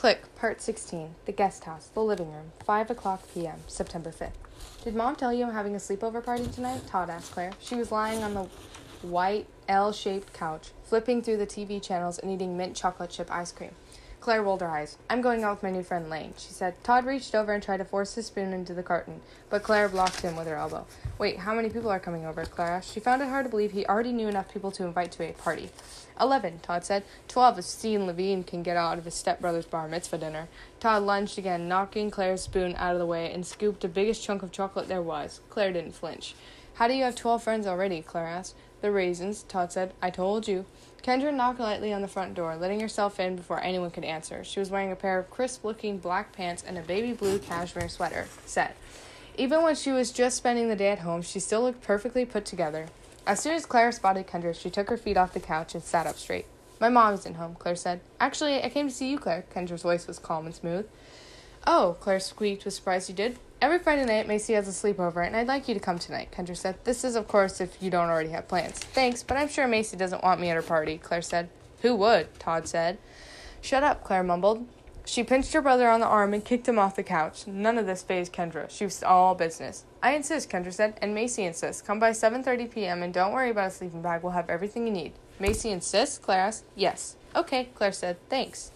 Clique, Part 16, The Guest House, The Living Room, 5 o'clock p.m., September 5th. Did Mom tell you I'm having a sleepover party tonight? Todd asked Claire. She was lying on the white L shaped couch, flipping through the TV channels and eating mint chocolate chip ice cream. Claire rolled her eyes. I'm going out with my new friend Layne, she said. Todd reached over and tried to force his spoon into the carton, but Claire blocked him with her elbow. Wait, how many people are coming over? Claire asked. She found it hard to believe he already knew enough people to invite to a party. Eleven, Todd said. Twelve if Steve Levine can get out of his stepbrother's bar mitzvah dinner. Todd lunged again, knocking Claire's spoon out of the way, and scooped the biggest chunk of chocolate there was. Claire didn't flinch. How do you have twelve friends already? Claire asked. The raisins, Todd said. I told you. Kendra knocked lightly on the front door, letting herself in before anyone could answer. She was wearing a pair of crisp looking black pants and a baby blue cashmere sweater. Set. Even when she was just spending the day at home, she still looked perfectly put together. As soon as Claire spotted Kendra, she took her feet off the couch and sat up straight. My mom isn't home, Claire said. Actually, I came to see you, Claire. Kendra's voice was calm and smooth. Oh, Claire squeaked with surprise. You did? Every Friday night, Macy has a sleepover, and I'd like you to come tonight, Kendra said. This is, of course, if you don't already have plans. Thanks, but I'm sure Macy doesn't want me at her party, Claire said. Who would? Todd said. Shut up, Claire mumbled. She pinched her brother on the arm and kicked him off the couch. None of this phased Kendra. She was all business. I insist, Kendra said, and Macy insists. Come by 7.30 p.m. and don't worry about a sleeping bag. We'll have everything you need. Macy insists? Claire asked. Yes. Okay, Claire said. Thanks.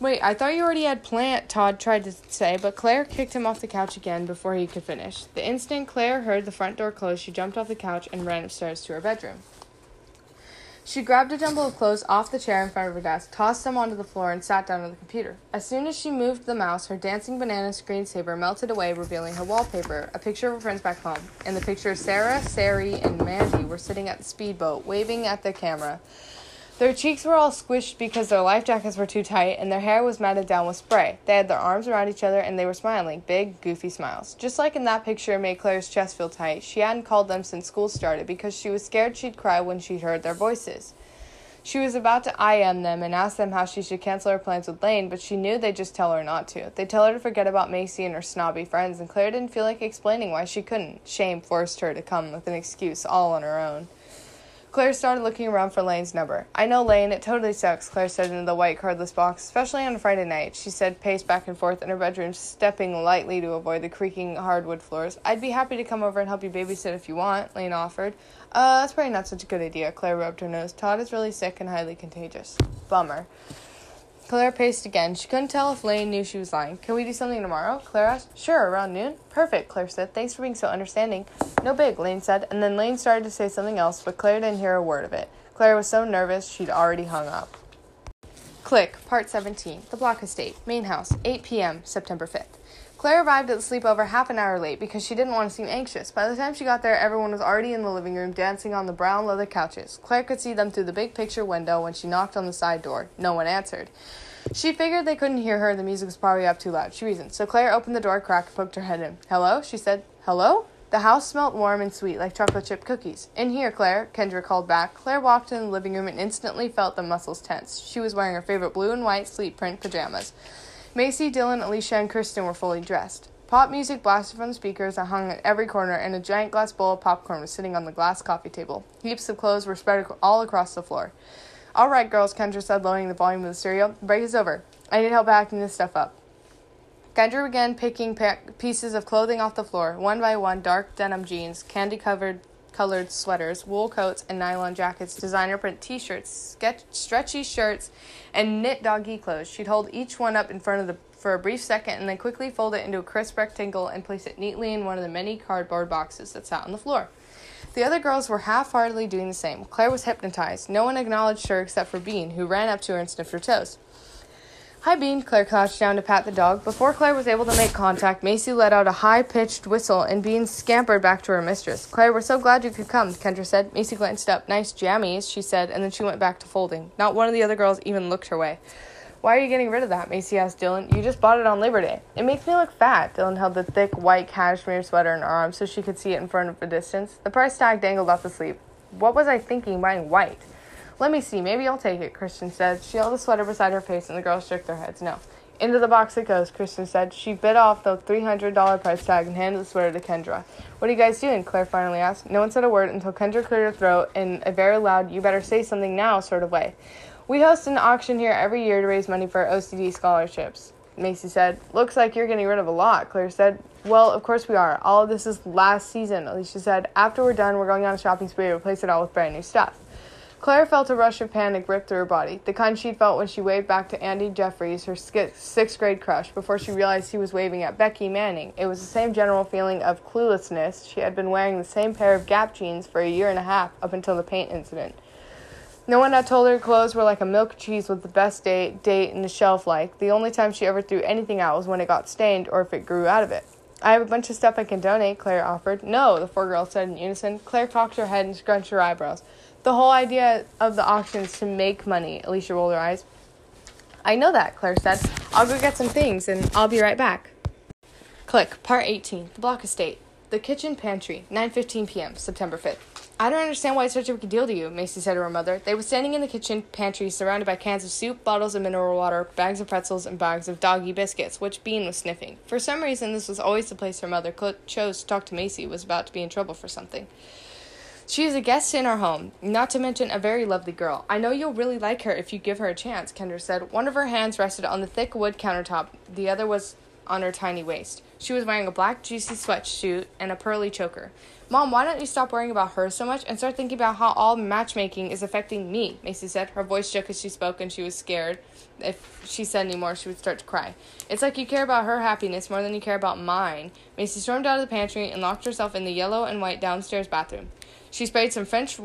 Wait, I thought you already had plant, Todd tried to say, but Claire kicked him off the couch again before he could finish. The instant Claire heard the front door close, she jumped off the couch and ran upstairs to her bedroom. She grabbed a jumble of clothes off the chair in front of her desk, tossed them onto the floor, and sat down at the computer. As soon as she moved the mouse, her dancing banana screensaver melted away, revealing her wallpaper, a picture of her friends back home. In the picture, Sarah, Sari, and Mandy were sitting at the speedboat, waving at the camera. Their cheeks were all squished because their life jackets were too tight, and their hair was matted down with spray. They had their arms around each other, and they were smiling, big, goofy smiles. Just like in that picture made Claire's chest feel tight, she hadn't called them since school started because she was scared she'd cry when she heard their voices. She was about to IM them and ask them how she should cancel her plans with Layne, but she knew they'd just tell her not to. They'd tell her to forget about Macy and her snobby friends, and Claire didn't feel like explaining why she couldn't. Shame forced her to come with an excuse all on her own. Claire started looking around for Layne's number. I know Layne, it totally sucks, Claire said into the white cardless box, especially on a Friday night. She said, paced back and forth in her bedroom, stepping lightly to avoid the creaking hardwood floors. I'd be happy to come over and help you babysit if you want, Layne offered. Uh, that's probably not such a good idea, Claire rubbed her nose. Todd is really sick and highly contagious. Bummer. Claire paced again. She couldn't tell if Layne knew she was lying. Can we do something tomorrow? Claire asked. Sure, around noon. Perfect, Claire said. Thanks for being so understanding. No big, Layne said, and then Layne started to say something else, but Claire didn't hear a word of it. Claire was so nervous she'd already hung up. Clique, Part 17, The Block Estate, Main House, 8 p.m., September 5th. Claire arrived at the sleepover half an hour late because she didn't want to seem anxious. By the time she got there, everyone was already in the living room dancing on the brown leather couches. Claire could see them through the big picture window when she knocked on the side door. No one answered. She figured they couldn't hear her, the music was probably up too loud. She reasoned. So Claire opened the door crack and poked her head in. Hello? She said. Hello? The house smelt warm and sweet, like chocolate chip cookies. In here, Claire, Kendra called back. Claire walked in the living room and instantly felt the muscles tense. She was wearing her favorite blue and white sleep print pajamas. Macy, Dylan, Alicia, and Kristen were fully dressed. Pop music blasted from speakers that hung at every corner, and a giant glass bowl of popcorn was sitting on the glass coffee table. Heaps of clothes were spread all across the floor. All right, girls, Kendra said, lowering the volume of the stereo. Break is over. I need help packing this stuff up. Kendra began picking pieces of clothing off the floor, one by one dark denim jeans, candy covered colored sweaters, wool coats, and nylon jackets, designer print t shirts, stretchy shirts, and knit doggy clothes. She'd hold each one up in front of the for a brief second and then quickly fold it into a crisp rectangle and place it neatly in one of the many cardboard boxes that sat on the floor. The other girls were half heartedly doing the same. Claire was hypnotized. No one acknowledged her except for Bean, who ran up to her and sniffed her toes. Hi, Bean. Claire crouched down to pat the dog. Before Claire was able to make contact, Macy let out a high pitched whistle, and Bean scampered back to her mistress. Claire, we're so glad you could come, Kendra said. Macy glanced up. Nice jammies, she said, and then she went back to folding. Not one of the other girls even looked her way. Why are you getting rid of that? Macy asked Dylan. You just bought it on Labor Day. It makes me look fat. Dylan held the thick white cashmere sweater in her arms so she could see it in front of a distance. The price tag dangled off the sleeve. What was I thinking buying white? Let me see. Maybe I'll take it, Kristen said. She held the sweater beside her face and the girls shook their heads. No. Into the box it goes, Kristen said. She bit off the $300 price tag and handed the sweater to Kendra. What are you guys doing? Claire finally asked. No one said a word until Kendra cleared her throat in a very loud, you better say something now sort of way. We host an auction here every year to raise money for OCD scholarships. Macy said. Looks like you're getting rid of a lot, Claire said. Well, of course we are. All of this is last season, Alicia said. After we're done, we're going on a shopping spree to replace it all with brand new stuff. Claire felt a rush of panic rip through her body, the kind she'd felt when she waved back to Andy Jeffries, her sixth grade crush, before she realized he was waving at Becky Manning. It was the same general feeling of cluelessness. She had been wearing the same pair of Gap jeans for a year and a half up until the paint incident. No one had told her clothes were like a milk cheese with the best date, date, and the shelf life. The only time she ever threw anything out was when it got stained or if it grew out of it. I have a bunch of stuff I can donate, Claire offered. No, the four girls said in unison. Claire cocked her head and scrunched her eyebrows. The whole idea of the auction is to make money. Alicia rolled her eyes. I know that, Claire said. I'll go get some things and I'll be right back. Clique. Part 18. The Block Estate. The Kitchen Pantry. 9:15 p.m. September 5th. I don't understand why it's such a big deal to you, Macy said to her mother. They were standing in the kitchen pantry surrounded by cans of soup, bottles of mineral water, bags of pretzels, and bags of doggy biscuits, which Bean was sniffing. For some reason, this was always the place her mother chose to talk to Macy was about to be in trouble for something. She is a guest in our home, not to mention a very lovely girl. I know you'll really like her if you give her a chance, Kendra said. One of her hands rested on the thick wood countertop, the other was on her tiny waist. She was wearing a black, juicy sweatsuit and a pearly choker. Mom, why don't you stop worrying about her so much and start thinking about how all matchmaking is affecting me? Macy said. Her voice shook as she spoke, and she was scared. If she said any more, she would start to cry. It's like you care about her happiness more than you care about mine. Macy stormed out of the pantry and locked herself in the yellow and white downstairs bathroom. She sprayed some French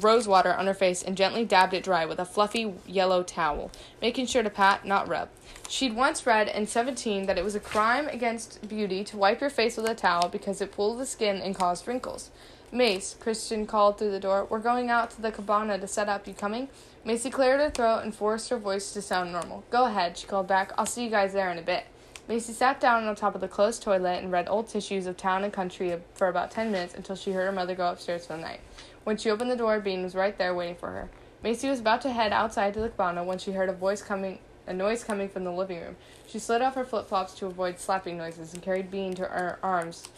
rose water on her face and gently dabbed it dry with a fluffy yellow towel, making sure to pat, not rub. She'd once read in 17 that it was a crime against beauty to wipe your face with a towel because it pulled the skin and caused wrinkles. Mace, Kristen called through the door. We're going out to the cabana to set up. You coming? Macy cleared her throat and forced her voice to sound normal. Go ahead, she called back. I'll see you guys there in a bit. Macy sat down on top of the closed toilet and read old tissues of town and country for about ten minutes until she heard her mother go upstairs for the night. When she opened the door, Bean was right there waiting for her. Macy was about to head outside to the cabana when she heard a voice coming, a noise coming from the living room. She slid off her flip flops to avoid slapping noises and carried Bean to her arms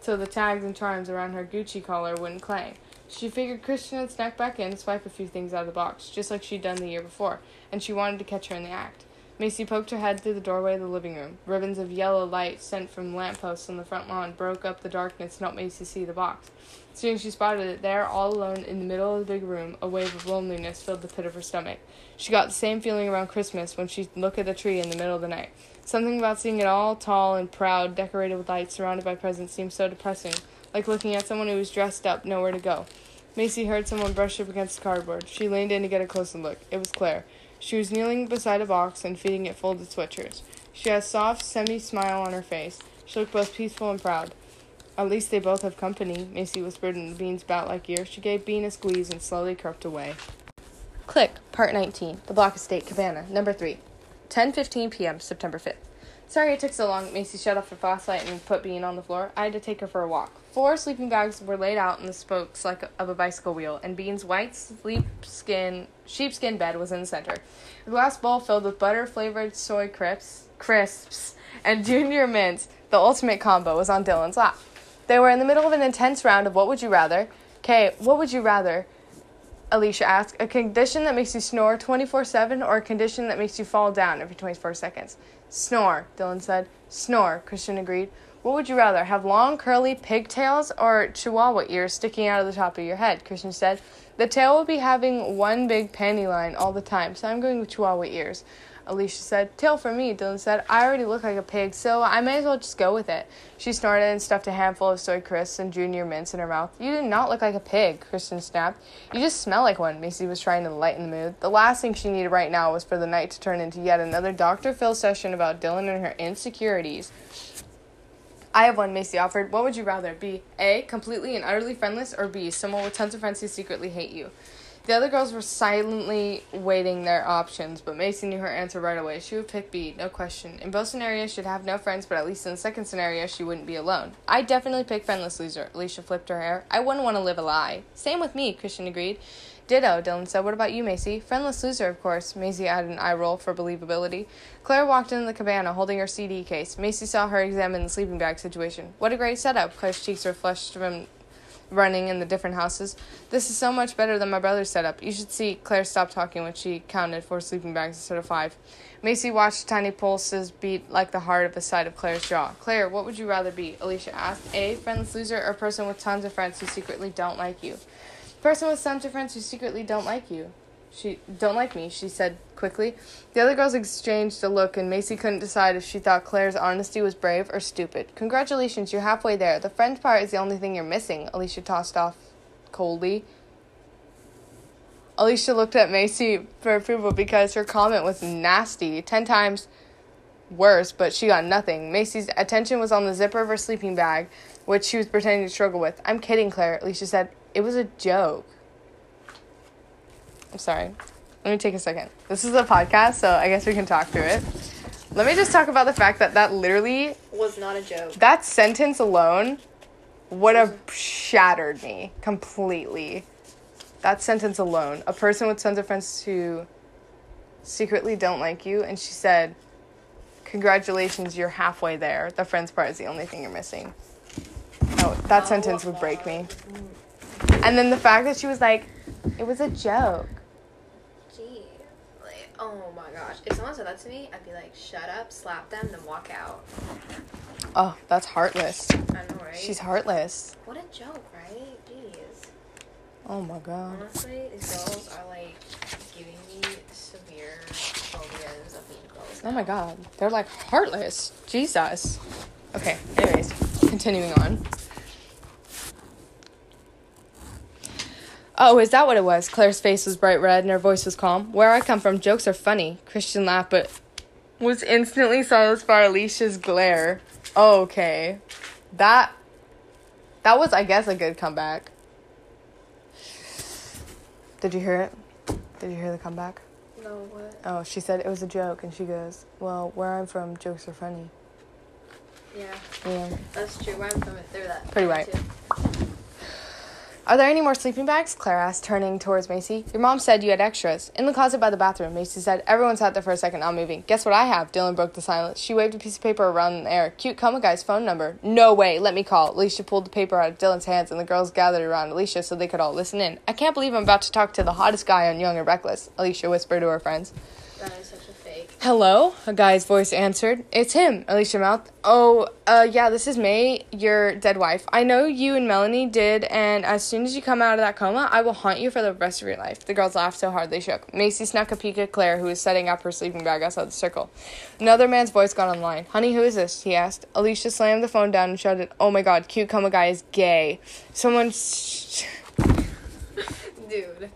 so the tags and charms around her Gucci collar wouldn't clang. She figured Kristen would snuck back in to swipe a few things out of the box, just like she'd done the year before, and she wanted to catch her in the act. Macy poked her head through the doorway of the living room. Ribbons of yellow light sent from lampposts on the front lawn broke up the darkness and helped Macy see the box. Soon she spotted it there, all alone in the middle of the big room. A wave of loneliness filled the pit of her stomach. She got the same feeling around Christmas when she looked at the tree in the middle of the night. Something about seeing it all tall and proud, decorated with lights, surrounded by presents, seemed so depressing, like looking at someone who was dressed up, nowhere to go. Macy heard someone brush up against the cardboard. She leaned in to get a closer look. It was Claire. She was kneeling beside a box and feeding it folded sweatshirts. She had a soft, semi smile on her face. She looked both peaceful and proud. At least they both have company, Macy whispered in Bean's bat like ear. She gave Bean a squeeze and slowly crept away. Clique, Part 19, The Block Estate, Cabana, Number 3. 10.15 p.m., September 5th. Sorry it took so long. Macy shut off the flashlight and put Bean on the floor. I had to take her for a walk. Four sleeping bags were laid out in the spokes like of a bicycle wheel, and Bean's white sheepskin sheepskin bed was in the center. A glass bowl filled with butter flavored soy crisps, crisps and junior mints, the ultimate combo, was on Dylan's lap. They were in the middle of an intense round of what would you rather. Okay, what would you rather? Alicia asked. A condition that makes you snore 24 7 or a condition that makes you fall down every 24 seconds? Snore, Dylan said. Snore, Kristen agreed. What would you rather, have long, curly pigtails or chihuahua ears sticking out of the top of your head? Kristen said. The tail will be having one big panty line all the time, so I'm going with chihuahua ears. Alicia said. Tail for me, Dylan said. I already look like a pig, so I may as well just go with it. She snorted and stuffed a handful of soy crisps and junior mints in her mouth. You do not look like a pig, Kristen snapped. You just smell like one, Macy was trying to lighten the mood. The last thing she needed right now was for the night to turn into yet another Dr. Phil session about Dylan and her insecurities. I have one, Macy offered. What would you rather? Be A, completely and utterly friendless, or B, someone with tons of friends who secretly hate you? The other girls were silently waiting their options, but Macy knew her answer right away. She would pick B, no question. In both scenarios, she'd have no friends, but at least in the second scenario, she wouldn't be alone. I'd definitely pick friendless loser. Alicia flipped her hair. I wouldn't want to live a lie. Same with me, Kristen agreed. Ditto, Dylan said. What about you, Macy? Friendless loser, of course. Macy added an eye roll for believability. Claire walked into the cabana holding her CD case. Macy saw her examine the sleeping bag situation. What a great setup. Claire's cheeks were flushed from running in the different houses. This is so much better than my brother's setup. You should see Claire stop talking when she counted four sleeping bags instead of five. Macy watched tiny pulses beat like the heart of the side of Claire's jaw. Claire, what would you rather be? Alicia asked. A, friendless loser or a person with tons of friends who secretly don't like you? Person with tons of friends who secretly don't like you. She don't like me, she said quickly. The other girls exchanged a look and Macy couldn't decide if she thought Claire's honesty was brave or stupid. Congratulations, you're halfway there. The friend part is the only thing you're missing, Alicia tossed off coldly. Alicia looked at Macy for approval because her comment was nasty, ten times worse, but she got nothing. Macy's attention was on the zipper of her sleeping bag, which she was pretending to struggle with. I'm kidding, Claire, Alicia said. It was a joke. I'm sorry. Let me take a second. This is a podcast, so I guess we can talk through it. Let me just talk about the fact that that literally, Was not a joke. that sentence alone would have shattered me completely. That sentence alone. A person with tons of friends who secretly don't like you, and she said, Congratulations, you're halfway there. The friends part is the only thing you're missing. Oh, that sentence would break me. And then the fact that she was like, It was a joke. Oh my gosh. If someone said that to me, I'd be like, shut up, slap them, then walk out. Oh, that's heartless. I know, right? She's heartless. What a joke, right? Jeez. Oh my god. Honestly, these girls are like giving me severe phobias of being girls. Oh my god. They're like heartless. Jesus. Okay, anyways, continuing on. Oh, is that what it was? Claire's face was bright red and her voice was calm. Where I come from, jokes are funny. Kristen laughed, but was instantly silenced by Alicia's glare. Oh, okay. That that was, I guess, a good comeback. Did you hear it? Did you hear the comeback? No, what? Oh, she said it was a joke, and she goes, "Well, where I'm from, jokes are funny." Yeah, Yeah. that's true. Where I'm from, they're that. Pretty right. Are there any more sleeping bags? Claire asked, turning towards Macy. Your mom said you had extras. In the closet by the bathroom, Macy said. Everyone sat there for a second, not moving. Guess what I have? Dylan broke the silence. She waved a piece of paper around in the air. Cute coma guy's phone number. No way, let me call. Alicia pulled the paper out of Dylan's hands, and the girls gathered around Alicia so they could all listen in. I can't believe I'm about to talk to the hottest guy on Young and Reckless, Alicia whispered to her friends. That is. Hello, a guy's voice answered. It's him, Alicia mouthed. Oh, uh, yeah, this is May, your dead wife. I know you and Melanie did, and as soon as you come out of that coma, I will haunt you for the rest of your life. The girls laughed so hard they shook. Macy snuck a peek at Claire, who was setting up her sleeping bag outside the circle. Another man's voice got on line. Honey, who is this? he asked. Alicia slammed the phone down and shouted, Oh my god, cute coma guy is gay. Someone. Sh- Dude.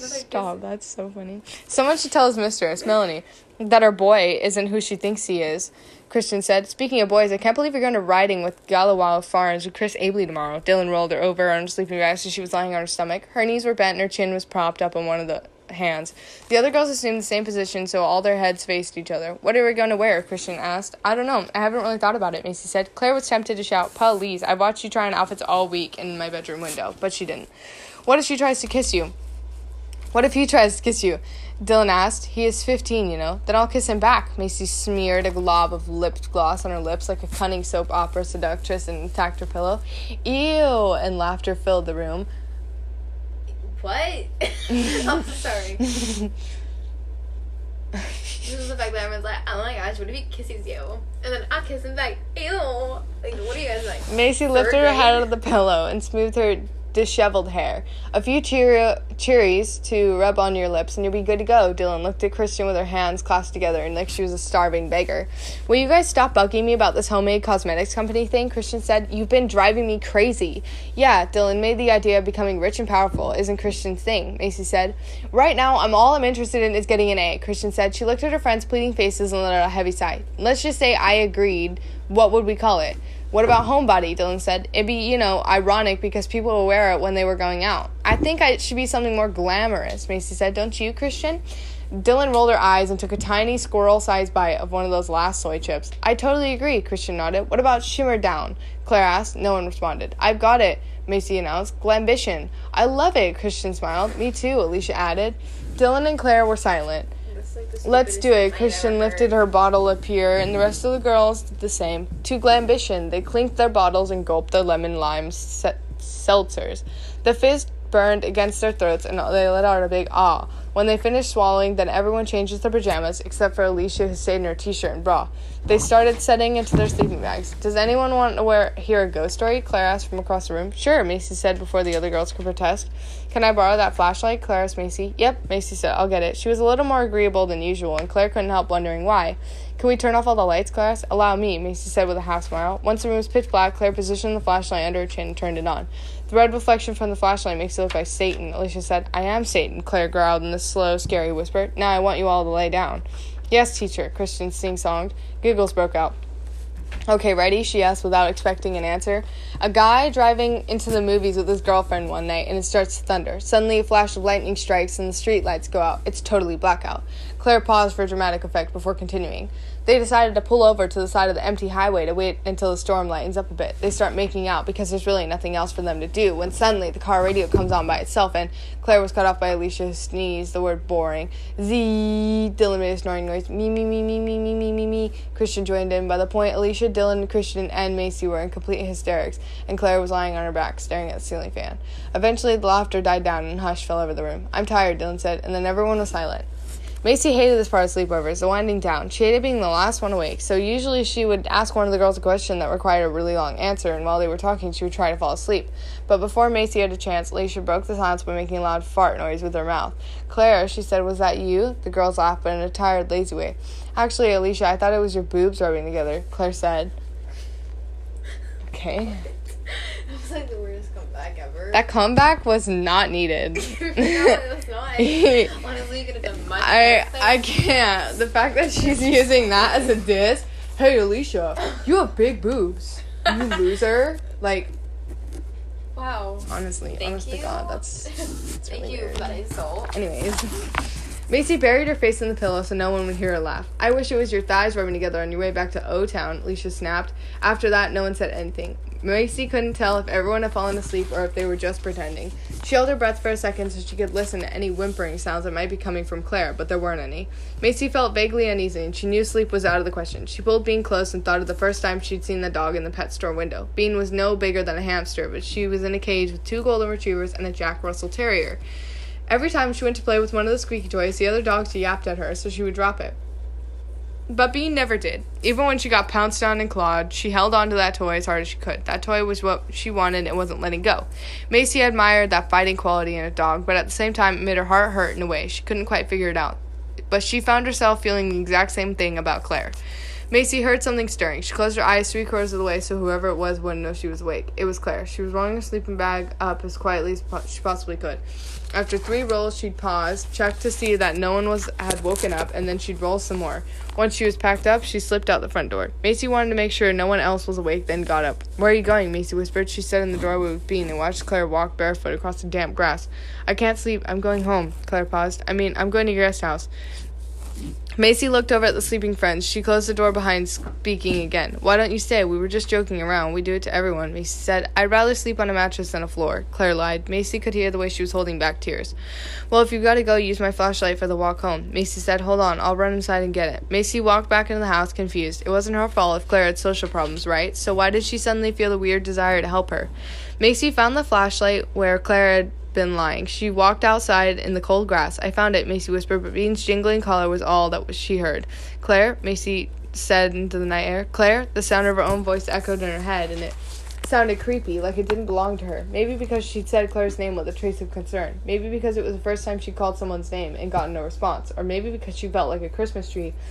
Stop, that's so funny. Someone should tell his mistress, Melanie, that her boy isn't who she thinks he is. Kristen said, Speaking of boys, I can't believe you're going to riding with Galloway Farms with Chris Abeley tomorrow. Dylan rolled her over on her sleeping bag so she was lying on her stomach. Her knees were bent and her chin was propped up on one of the hands. The other girls assumed the same position, so all their heads faced each other. What are we going to wear? Kristen asked. I don't know. I haven't really thought about it, Macy said. Claire was tempted to shout, Please, I watched you try on outfits all week in my bedroom window, but she didn't. What if she tries to kiss you? What if he tries to kiss you? Dylan asked. He is 15, you know. Then I'll kiss him back. Macy smeared a glob of lip gloss on her lips like a cunning soap opera seductress and attacked her pillow. Ew! And laughter filled the room. What? I'm sorry. this is the fact that everyone's like, oh my gosh, what if he kisses you? And then I kiss him back. Ew. Like, what are you guys like? Macy lifted her head out of the pillow and smoothed her disheveled hair. A few cherries to rub on your lips and you'll be good to go. Dylan looked at Kristen with her hands clasped together and like she was a starving beggar. Will you guys stop bugging me about this homemade cosmetics company thing? Kristen said. You've been driving me crazy. Yeah, Dylan made the idea of becoming rich and powerful isn't Kristen's thing, Macy said. Right now, I'm all I'm interested in is getting an A, Kristen said. She looked at her friend's pleading faces and let out a heavy sigh. Let's just say I agreed. What would we call it? What about homebody? Dylan said. It'd be, you know, ironic because people will wear it when they were going out. I think it should be something more glamorous, Macy said. Don't you, Kristen? Dylan rolled her eyes and took a tiny squirrel sized bite of one of those last soy chips. I totally agree, Kristen nodded. What about Shimmer Down? Claire asked. No one responded. I've got it, Macy announced. Glambition. I love it, Kristen smiled. Me too, Alicia added. Dylan and Claire were silent. Like Let's do it. Kristen lifted her bottle up here, and the rest of the girls did the same. To Glambition, they clinked their bottles and gulped their lemon lime se- seltzers. The fizz burned against their throats and they let out a big ah. When they finished swallowing, then everyone changes their pajamas except for Alicia who stayed in her t-shirt and bra. They started setting into their sleeping bags. Does anyone want to wear, hear a ghost story? Claire asked from across the room. Sure, Macy said before the other girls could protest. Can I borrow that flashlight? Claire asked Macy. Yep, Macy said. I'll get it. She was a little more agreeable than usual, and Claire couldn't help wondering why. Can we turn off all the lights, Claire asked. Allow me, Macy said with a half smile. Once the room was pitch black, Claire positioned the flashlight under her chin and turned it on. The red reflection from the flashlight makes you look like Satan. Alicia said, I am Satan, Claire growled in a slow, scary whisper. Now I want you all to lay down. Yes, teacher, Kristen sing songed. Giggles broke out. Okay, ready? She asked without expecting an answer. A guy driving into the movies with his girlfriend one night and it starts to thunder. Suddenly, a flash of lightning strikes and the street lights go out. It's totally blackout. Claire paused for dramatic effect before continuing. They decided to pull over to the side of the empty highway to wait until the storm lightens up a bit. They start making out because there's really nothing else for them to do when suddenly the car radio comes on by itself and Claire was cut off by Alicia's sneeze, the word boring. Z Dylan made a snoring noise. Me me me me me me me me me Kristen joined in. By the point Alicia, Dylan, Kristen, and Macy were in complete hysterics, and Claire was lying on her back, staring at the ceiling fan. Eventually the laughter died down and hush fell over the room. I'm tired, Dylan said, and then everyone was silent. Macy hated this part of sleepovers, the winding down. She hated being the last one awake, so usually she would ask one of the girls a question that required a really long answer, and while they were talking, she would try to fall asleep. But before Macy had a chance, Alicia broke the silence by making a loud fart noise with her mouth. Claire, she said, was that you? The girls laughed, but in a tired, lazy way. Actually, Alicia, I thought it was your boobs rubbing together, Claire said. Okay. That was like the comeback ever. That comeback was not needed. no, it was not. Honestly, you could have done much I. I can't. The fact that she's using that as a diss. Hey Alicia, you have big boobs. You loser. Like Wow. honestly, Thank honest to you. God, that's that's Thank really you weird. for that insult. Anyways. Macy buried her face in the pillow so no one would hear her laugh. I wish it was your thighs rubbing together on your way back to O Town, Alicia snapped. After that, no one said anything. Macy couldn't tell if everyone had fallen asleep or if they were just pretending. She held her breath for a second so she could listen to any whimpering sounds that might be coming from Claire, but there weren't any. Macy felt vaguely uneasy and she knew sleep was out of the question. She pulled Bean close and thought of the first time she'd seen the dog in the pet store window. Bean was no bigger than a hamster, but she was in a cage with two golden retrievers and a Jack Russell Terrier. Every time she went to play with one of the squeaky toys, the other dogs yapped at her, so she would drop it. But Bean never did. Even when she got pounced on and clawed, she held on to that toy as hard as she could. That toy was what she wanted and wasn't letting go. Macy admired that fighting quality in a dog, but at the same time, it made her heart hurt in a way she couldn't quite figure it out. But she found herself feeling the exact same thing about Claire. Macy heard something stirring. She closed her eyes three quarters of the way so whoever it was wouldn't know she was awake. It was Claire. She was rolling her sleeping bag up as quietly as po- she possibly could. After three rolls, she'd pause, check to see that no one was had woken up, and then she'd roll some more. Once she was packed up, she slipped out the front door. Macy wanted to make sure no one else was awake, then got up. Where are you going? Macy whispered. She stood in the doorway with Bean and watched Claire walk barefoot across the damp grass. I can't sleep. I'm going home. Claire paused. I mean, I'm going to your guest house. Macy looked over at the sleeping friends. She closed the door behind, speaking again. Why don't you stay? We were just joking around. We do it to everyone. Macy said, I'd rather sleep on a mattress than a floor. Claire lied. Macy could hear the way she was holding back tears. Well, if you've got to go, use my flashlight for the walk home. Macy said, Hold on, I'll run inside and get it. Macy walked back into the house, confused. It wasn't her fault if Claire had social problems, right? So why did she suddenly feel the weird desire to help her? Macy found the flashlight where Claire had been lying. She walked outside in the cold grass. I found it, Macy whispered, but Bean's jingling collar was all that she heard. Claire, Macy said into the night air. Claire, the sound of her own voice echoed in her head, and it sounded creepy, like it didn't belong to her. Maybe because she'd said Claire's name with a trace of concern. Maybe because it was the first time she called someone's name and gotten no response. Or maybe because she felt like a Christmas tree